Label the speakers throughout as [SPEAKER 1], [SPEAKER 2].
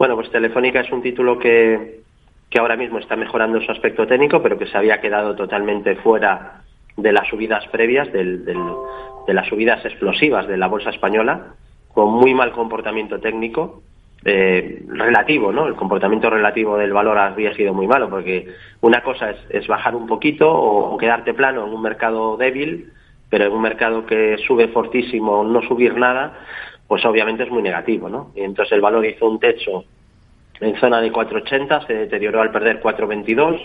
[SPEAKER 1] Bueno, pues Telefónica es un título que, ahora mismo está mejorando su aspecto técnico, pero que se había quedado totalmente fuera de las subidas previas, de las subidas explosivas de la bolsa española, con muy mal comportamiento técnico, eh, relativo, ¿no? El comportamiento relativo del valor había sido muy malo, porque una cosa es, bajar un poquito o, quedarte plano en un mercado débil, pero en un mercado que sube fortísimo, no subir nada, pues obviamente es muy negativo, ¿no? Y entonces el valor hizo un techo en zona de 4,80, se deterioró al perder 4,22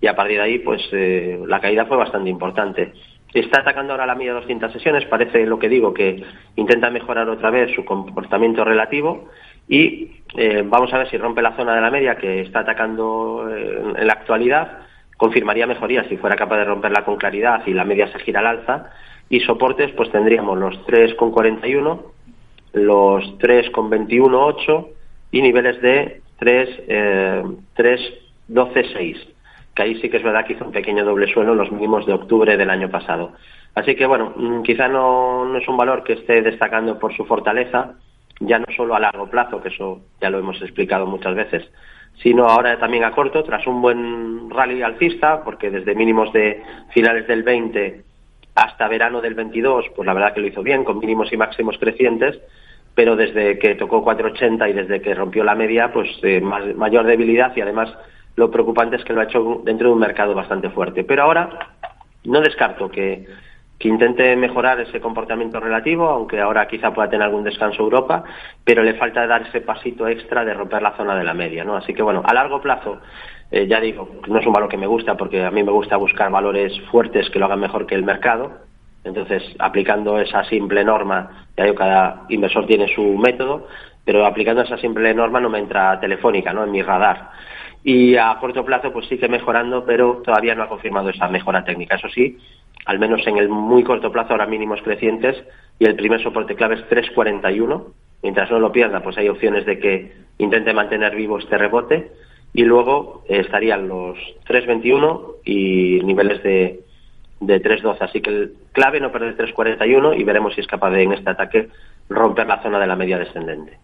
[SPEAKER 1] y a partir de ahí, pues eh, la caída fue bastante importante. Está atacando ahora la media de 200 sesiones, parece lo que digo, que intenta mejorar otra vez su comportamiento relativo y eh, vamos a ver si rompe la zona de la media que está atacando eh, en, la actualidad, confirmaría mejoría si fuera capaz de romperla con claridad y la media se gira al alza y soportes pues tendríamos los 3,41, los 3,21,8 y niveles de 3, eh, 3,12,6 que ahí sí que es verdad que hizo un pequeño doble suelo en los mínimos de octubre del año pasado. Así que bueno, mm, quizá no, no es un valor que esté destacando por su fortaleza, ya no solo a largo plazo, que eso ya lo hemos explicado muchas veces, sino ahora también a corto, tras un buen rally alcista, porque desde mínimos de finales del 20 hasta verano del 22, pues la verdad que lo hizo bien, con mínimos y máximos crecientes, pero desde que tocó 480 y desde que rompió la media, pues eh, mayor debilidad y además lo preocupante es que lo ha hecho dentro de un mercado bastante fuerte. Pero ahora no descarto que, que intente mejorar ese comportamiento relativo, aunque ahora quizá pueda tener algún descanso Europa, pero le falta dar ese pasito extra de romper la zona de la media, ¿no? Así que bueno, a largo plazo, eh, ya digo, no es un valor que me gusta porque a mí me gusta buscar valores fuertes que lo hagan mejor que el mercado. Entonces, aplicando esa simple norma, ya digo, cada inversor tiene su método, pero aplicando esa simple norma no me entra telefónica, ¿no? En mi radar y a corto plazo pues sigue mejorando, pero todavía no ha confirmado esa mejora técnica. Eso sí, al menos en el muy corto plazo ahora mínimos crecientes y el primer soporte clave es 3.41. Mientras no lo pierda, pues hay opciones de que intente mantener vivo este rebote y luego eh, estarían los 3.21 y niveles de, de 3.12. Así que el clave no perder 3.41 y veremos si es capaz de en este ataque romper la zona de la media descendente.